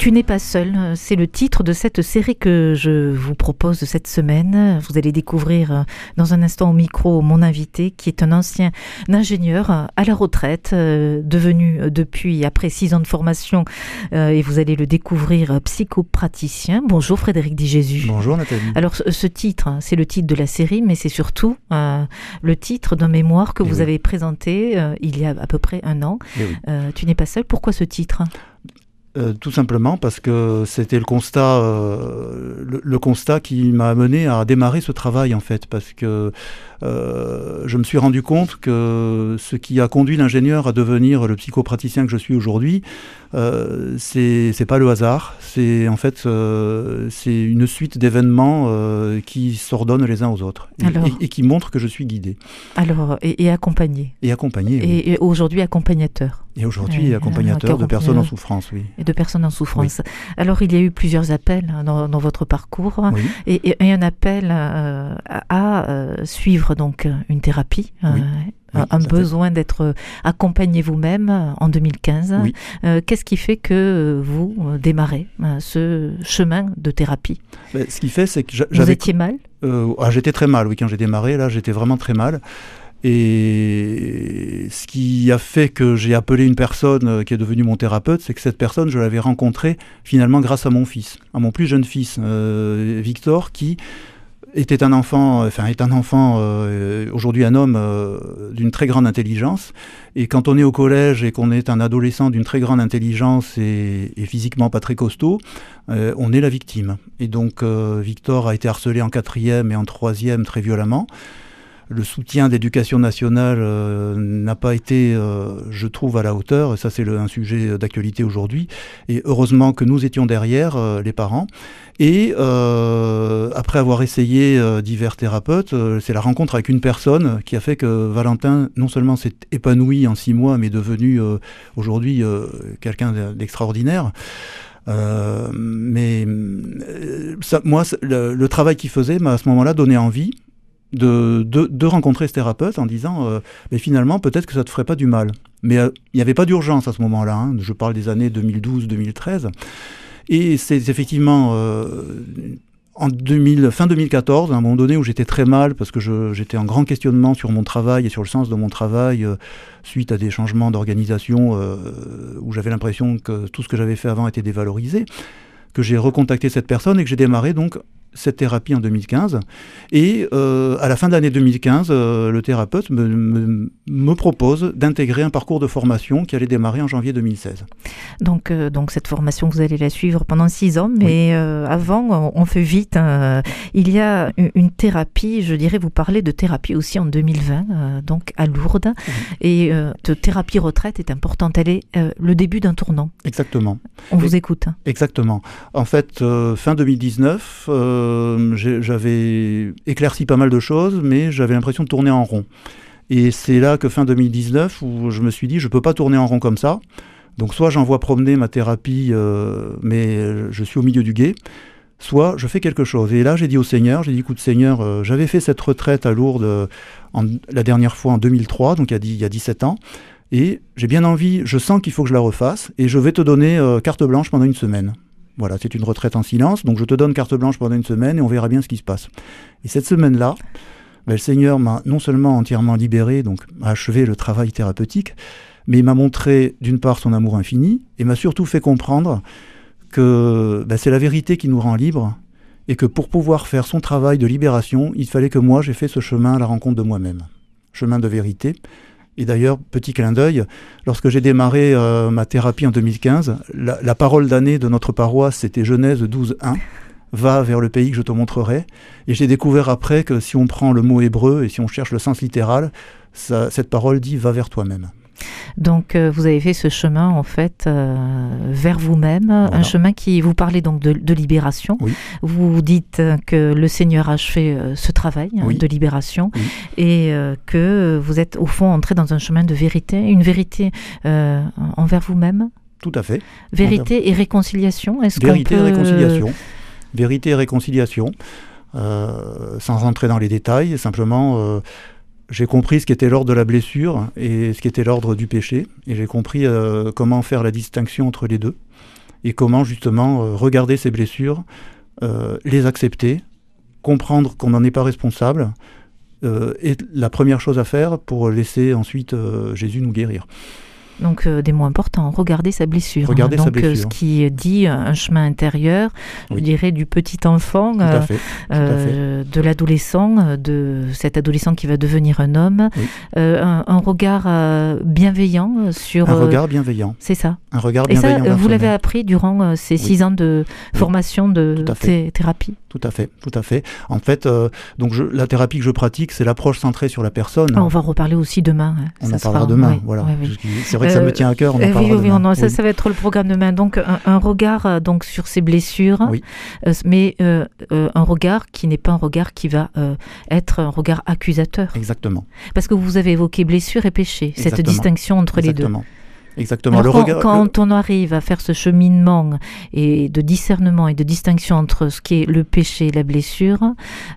Tu n'es pas seul, c'est le titre de cette série que je vous propose cette semaine. Vous allez découvrir euh, dans un instant au micro mon invité qui est un ancien ingénieur à la retraite, euh, devenu euh, depuis après six ans de formation et vous allez le découvrir psychopraticien. Bonjour Frédéric Di Jésus. Bonjour Nathalie. Alors ce titre, hein, c'est le titre de la série, mais c'est surtout le titre d'un mémoire que Eh vous oui. avez présenté il y a à peu près un an. Eh oui. tu n'es pas seul. Pourquoi ce titre? Euh, tout simplement parce que c'était le constat, euh, le, constat qui m'a amené à démarrer ce travail en fait, parce que euh, je me suis rendu compte que ce qui a conduit l'ingénieur à devenir le psychopraticien que je suis aujourd'hui, euh, c'est pas le hasard, c'est en fait euh, c'est une suite d'événements euh, qui s'ordonnent les uns aux autres et, Alors et- et qui montrent que je suis guidé Alors, et, et accompagné. et accompagné. oui. Et, aujourd'hui accompagnateur. Et aujourd'hui accompagnateur de personnes en souffrance, oui. et de personnes en souffrance. Alors, il y a eu plusieurs appels hein, dans, dans votre parcours Oui. et, un appel à, à, suivre donc une thérapie. Euh, Oui. Un- besoin d'être accompagné vous-même euh, en 2015. Oui. Euh, Qu'est-ce qui fait que euh, vous euh, démarrez euh, ce chemin de thérapie? Ben, ce qui fait, c'est que j'a- Vous j'avais étiez mal? Euh, ah, j'étais très mal, oui, quand j'ai démarré, là, j'étais vraiment très mal. Et ce qui a fait que j'ai appelé une personne euh, qui est devenue mon thérapeute, c'est que cette personne, je l'avais rencontrée finalement grâce à mon fils, à mon plus jeune fils, euh, Victor, qui était un enfant, enfin est un enfant, euh, aujourd'hui un homme euh, d'une très grande intelligence. Et quand on est au collège et qu'on est un adolescent d'une très grande intelligence et, et physiquement pas très costaud, euh, on est la victime. Et donc Victor a été harcelé en quatrième et en troisième très violemment. Le soutien d'éducation nationale euh, n'a pas été, euh, je trouve, à la hauteur. Et ça, c'est un sujet d'actualité aujourd'hui. Et heureusement que nous étions derrière, euh, les parents. Et après avoir essayé divers thérapeutes, c'est la rencontre avec une personne qui a fait que Valentin, non seulement s'est épanoui en six mois, mais est devenu aujourd'hui quelqu'un d'extraordinaire. Mais ça, moi, le, le travail qu'il faisait m'a à ce moment-là donné envie de, de, rencontrer ce thérapeute en disant euh, mais finalement peut-être que ça te ferait pas du mal. Mais euh, il n'y avait pas d'urgence à ce moment-là. hein. Je parle des années 2012-2013. Et c'est effectivement euh, en 2000, fin 2014, à un moment donné où j'étais très mal parce que j'étais en grand questionnement sur mon travail et sur le sens de mon travail suite à des changements d'organisation où j'avais l'impression que tout ce que j'avais fait avant était dévalorisé, que j'ai recontacté cette personne et que j'ai démarré donc cette thérapie en 2015. Et euh, à la fin de l'année 2015, euh, le thérapeute me, me- me propose d'intégrer un parcours de formation qui allait démarrer en janvier 2016. Donc, euh, donc cette formation, vous allez la suivre pendant six ans, mais avant, on, fait vite. hein. il y a une, thérapie, je dirais, vous parlez de thérapie aussi en 2020, euh, donc à Lourdes. Et de thérapie retraite est importante. Elle est le début d'un tournant. Exactement. On Et- vous écoute. Exactement. En fait, fin 2019, euh, j'ai- j'avais éclairci pas mal de choses, mais j'avais l'impression de tourner en rond. Et c'est là que fin 2019, où je me suis dit, je peux pas tourner en rond comme ça. Donc soit j'envoie promener ma thérapie, euh, mais je suis au milieu du guet, soit je fais quelque chose. Et là, j'ai dit au Seigneur, j'ai dit, écoute Seigneur, euh, j'avais fait cette retraite à Lourdes euh, la dernière fois en 2003, donc il y a, dix- il y a 17 ans. Et j'ai bien envie, je sens qu'il faut que je la refasse, et je vais te donner euh, carte blanche pendant une semaine. Voilà, c'est une retraite en silence, donc je te donne carte blanche pendant une semaine et on verra bien ce qui se passe. Et cette semaine-là, ben, le Seigneur m'a non seulement entièrement libéré, donc a achevé le travail thérapeutique, mais il m'a montré d'une part son amour infini et m'a surtout fait comprendre que ben, c'est la vérité qui nous rend libres et que pour pouvoir faire son travail de libération, il fallait que moi j'ai fait ce chemin à la rencontre de moi-même, chemin de vérité. Et d'ailleurs, petit clin d'œil, lorsque j'ai démarré euh, ma thérapie en 2015, la, la parole d'année de notre paroisse, c'était Genèse 12.1, va vers le pays que je te montrerai. Et j'ai découvert après que si on prend le mot hébreu et si on cherche le sens littéral, cette parole dit va vers toi-même. Donc, euh, vous avez fait ce chemin, en fait, euh, vers vous-même, un chemin qui, vous parlez donc de, de libération. Oui. Vous dites euh, que le Seigneur a achevé euh, ce travail hein, Oui. de libération Oui. et euh, que vous êtes, au fond, entré dans un chemin de vérité, une vérité envers vous-même. Tout à fait. Vérité et réconciliation. Est-ce Vérité peut... et réconciliation. Vérité et réconciliation. sans rentrer dans les détails, simplement j'ai compris ce qu'était l'ordre de la blessure et ce qu'était l'ordre du péché, et j'ai compris comment faire la distinction entre les deux, et comment justement regarder ces blessures, les accepter, comprendre qu'on n'en est pas responsable, est la première chose à faire pour laisser ensuite Jésus nous guérir. Donc euh, des mots importants, regarder sa blessure. Regarder donc, sa blessure. ce qui dit un chemin intérieur, je dirais du petit enfant, euh, euh, de l'adolescent, de cet adolescent qui va devenir un homme, un, un, regard bienveillant sur. Un regard bienveillant. C'est ça. Un regard bienveillant. Et ça, vous l'avez appris durant ces six ans de formation de thérapie. Tout à fait, tout à fait. En fait, donc je, la thérapie que je pratique, c'est l'approche centrée sur la personne. on va reparler aussi demain. Hein. On en parlera demain. voilà. C'est vrai ça me tient à cœur. On en oui, oui, non, ça, ça va être le programme demain. Donc, un, regard euh, donc sur ces blessures, euh, mais euh, un regard qui n'est pas un regard qui va être un regard accusateur. Exactement. Parce que vous avez évoqué blessure et péché, cette distinction entre les deux. Exactement. le quand, regard, quand on arrive à faire ce cheminement et de discernement et de distinction entre ce qui est le péché et la blessure,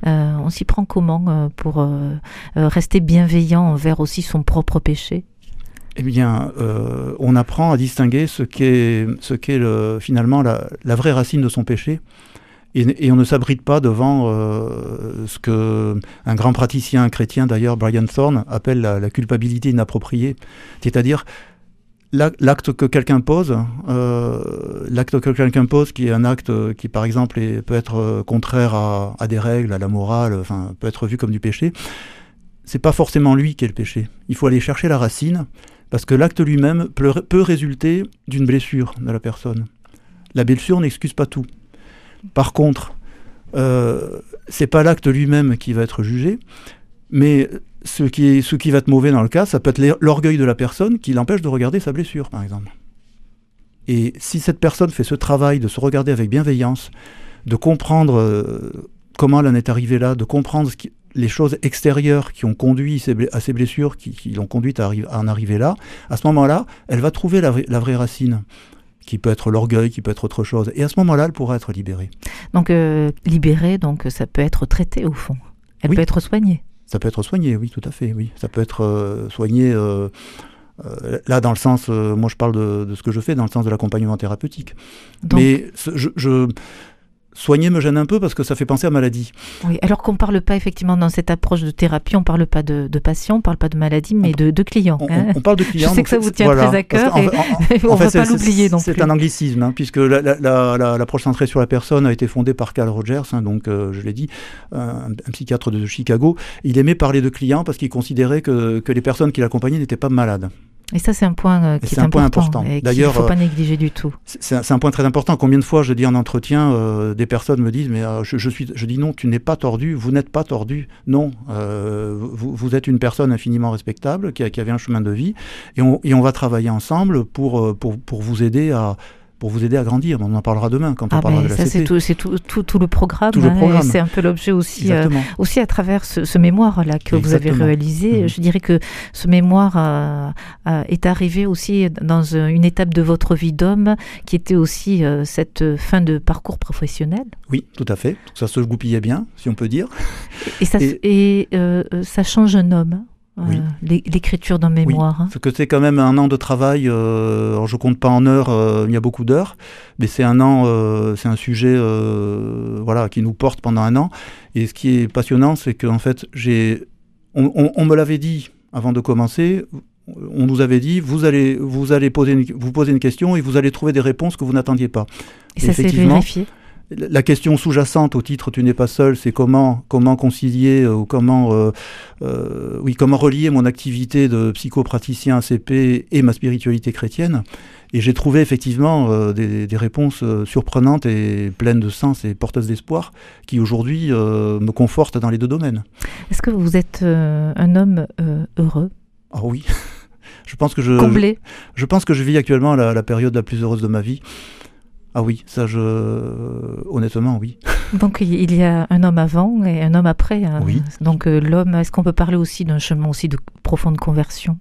on s'y prend comment pour rester bienveillant envers aussi son propre péché? Eh bien, euh, on apprend à distinguer ce qu'est, ce qu'est le, finalement la, vraie racine de son péché. Et, on ne s'abrite pas devant euh, ce que un grand praticien chrétien, d'ailleurs, Brian Thorne, appelle la, culpabilité inappropriée. C'est-à-dire l'acte que quelqu'un pose, euh, l'acte que quelqu'un pose, qui est un acte qui, par exemple, peut être contraire à, des règles, à la morale, peut être vu comme du péché, c'est pas forcément lui qui est le péché. Il faut aller chercher la racine parce que l'acte lui-même peut résulter d'une blessure de la personne. La blessure n'excuse pas tout. Par contre, euh, c'est pas l'acte lui-même qui va être jugé, mais ce qui, ce qui va être mauvais dans le cas, ça peut être l'orgueil de la personne qui l'empêche de regarder sa blessure, par exemple. Et si cette personne fait ce travail de se regarder avec bienveillance, de comprendre euh, comment elle en est arrivée là, de comprendre ce qui, les choses extérieures qui ont conduit à ces blessures, qui, l'ont conduite à, en arriver là, à ce moment-là, elle va trouver la, vraie racine qui peut être l'orgueil, qui peut être autre chose. Et à ce moment-là, elle pourra être libérée. Donc euh, libérée, donc ça peut être traité au fond. Elle peut être soignée. Ça peut être soigné, oui, tout à fait, oui. Ça peut être euh, soigné. Euh, là, dans le sens, moi je parle de, ce que je fais, dans le sens de l'accompagnement thérapeutique. Mais je Soigner me gêne un peu parce que ça fait penser à maladie. Oui, alors qu'on ne parle pas effectivement dans cette approche de thérapie, on ne parle pas de, de patient, on ne parle pas de maladie, mais de, de client. Hein. On, parle de client. Je sais que ça vous tient très à cœur et on ne va pas l'oublier non plus. C'est un anglicisme, hein, puisque l'approche la, centrée sur la personne a été fondée par Carl Rogers, hein, donc euh, je l'ai dit, un, psychiatre de Chicago. Il aimait parler de client parce qu'il considérait que, que les personnes qu'il accompagnait n'étaient pas malades. Et ça, c'est un point euh, qui est, important, et qu'il ne faut pas euh, négliger du tout. C'est un, point très important. Combien de fois je dis en entretien, euh, des personnes me disent, mais je, suis, je dis non, tu n'es pas tordu, vous n'êtes pas tordu. Non, vous, vous, êtes une personne infiniment respectable qui, qui, avait un chemin de vie, et on, et on va travailler ensemble pour, pour, pour vous aider à pour vous aider à grandir. On en parlera demain quand on ah parlera ben, de la ça, C'est tout, tout, tout, le programme. Hein, c'est un peu l'objet aussi, euh, aussi à travers ce, mémoire-là que vous avez réalisé. Mhm. Je dirais que ce mémoire euh, euh, est arrivé aussi dans une étape de votre vie d'homme qui était aussi cette fin de parcours professionnel. Oui, tout à fait. Ça se goupillait bien, si on peut dire. Et ça, et, ça change un homme oui. l'écriture d'un mémoire. Oui, parce que c'est quand même un an de travail. Euh, alors je compte pas en heures, euh, il y a beaucoup d'heures, mais c'est un an, euh, c'est un sujet, euh, voilà, qui nous porte pendant un an. Et ce qui est passionnant, c'est qu'en fait, j'ai, on, me l'avait dit avant de commencer. On nous avait dit, vous allez, vous allez poser, une, vous poser une question et vous allez trouver des réponses que vous n'attendiez pas. Et, ça s'est vérifié la question sous-jacente au titre Tu n'es pas seul, c'est comment, comment concilier euh, ou comment, euh, euh, oui, comment relier mon activité de psychopraticien ACP et ma spiritualité chrétienne. Et j'ai trouvé effectivement des, réponses surprenantes et pleines de sens et porteuses d'espoir qui aujourd'hui me confortent dans les deux domaines. Est-ce que vous êtes un homme heureux? Ah oui. je pense que je, Comblé? Je, pense que je vis actuellement la période la plus heureuse de ma vie. Ah oui, ça je honnêtement oui. Donc il y a un homme avant et un homme après. Hein. Oui. Donc euh, l'homme, est-ce qu'on peut parler aussi d'un chemin aussi de profonde conversion?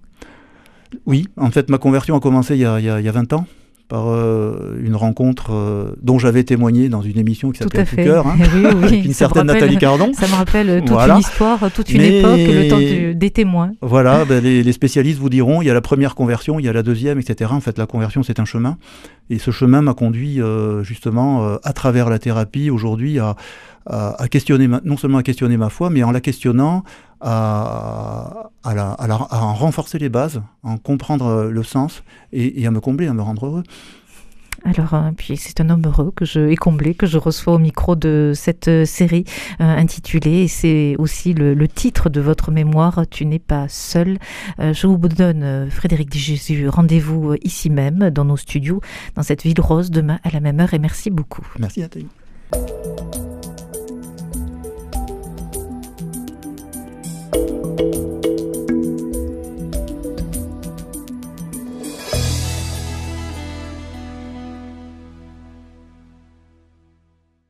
Oui, en fait ma conversion a commencé il y a, il y a, 20 ans par euh, une rencontre euh, dont j'avais témoigné dans une émission qui s'appelait Tout cœur, hein, oui, oui, avec une certaine Nathalie Cardon. Ça me rappelle toute une histoire, toute une époque, le temps des témoins. Voilà, ben, les, les, spécialistes vous diront, il y a la première conversion, il y a la deuxième, etc. En fait, la conversion, c'est un chemin. Et ce chemin m'a conduit justement à travers la thérapie aujourd'hui à questionner, non seulement à questionner ma foi, mais en la questionnant, à, en renforcer les bases, en comprendre le sens et, à me combler, à me rendre heureux. Alors, euh, puis c'est un homme heureux que je et comblé que je reçois au micro de cette euh, série euh, intitulée, et c'est aussi le, titre de votre mémoire, Tu n'es pas seul. je vous donne, Frédéric Di Jésus, rendez-vous ici même, dans nos studios, dans cette ville rose, demain à la même heure, et merci beaucoup. Merci Nathalie.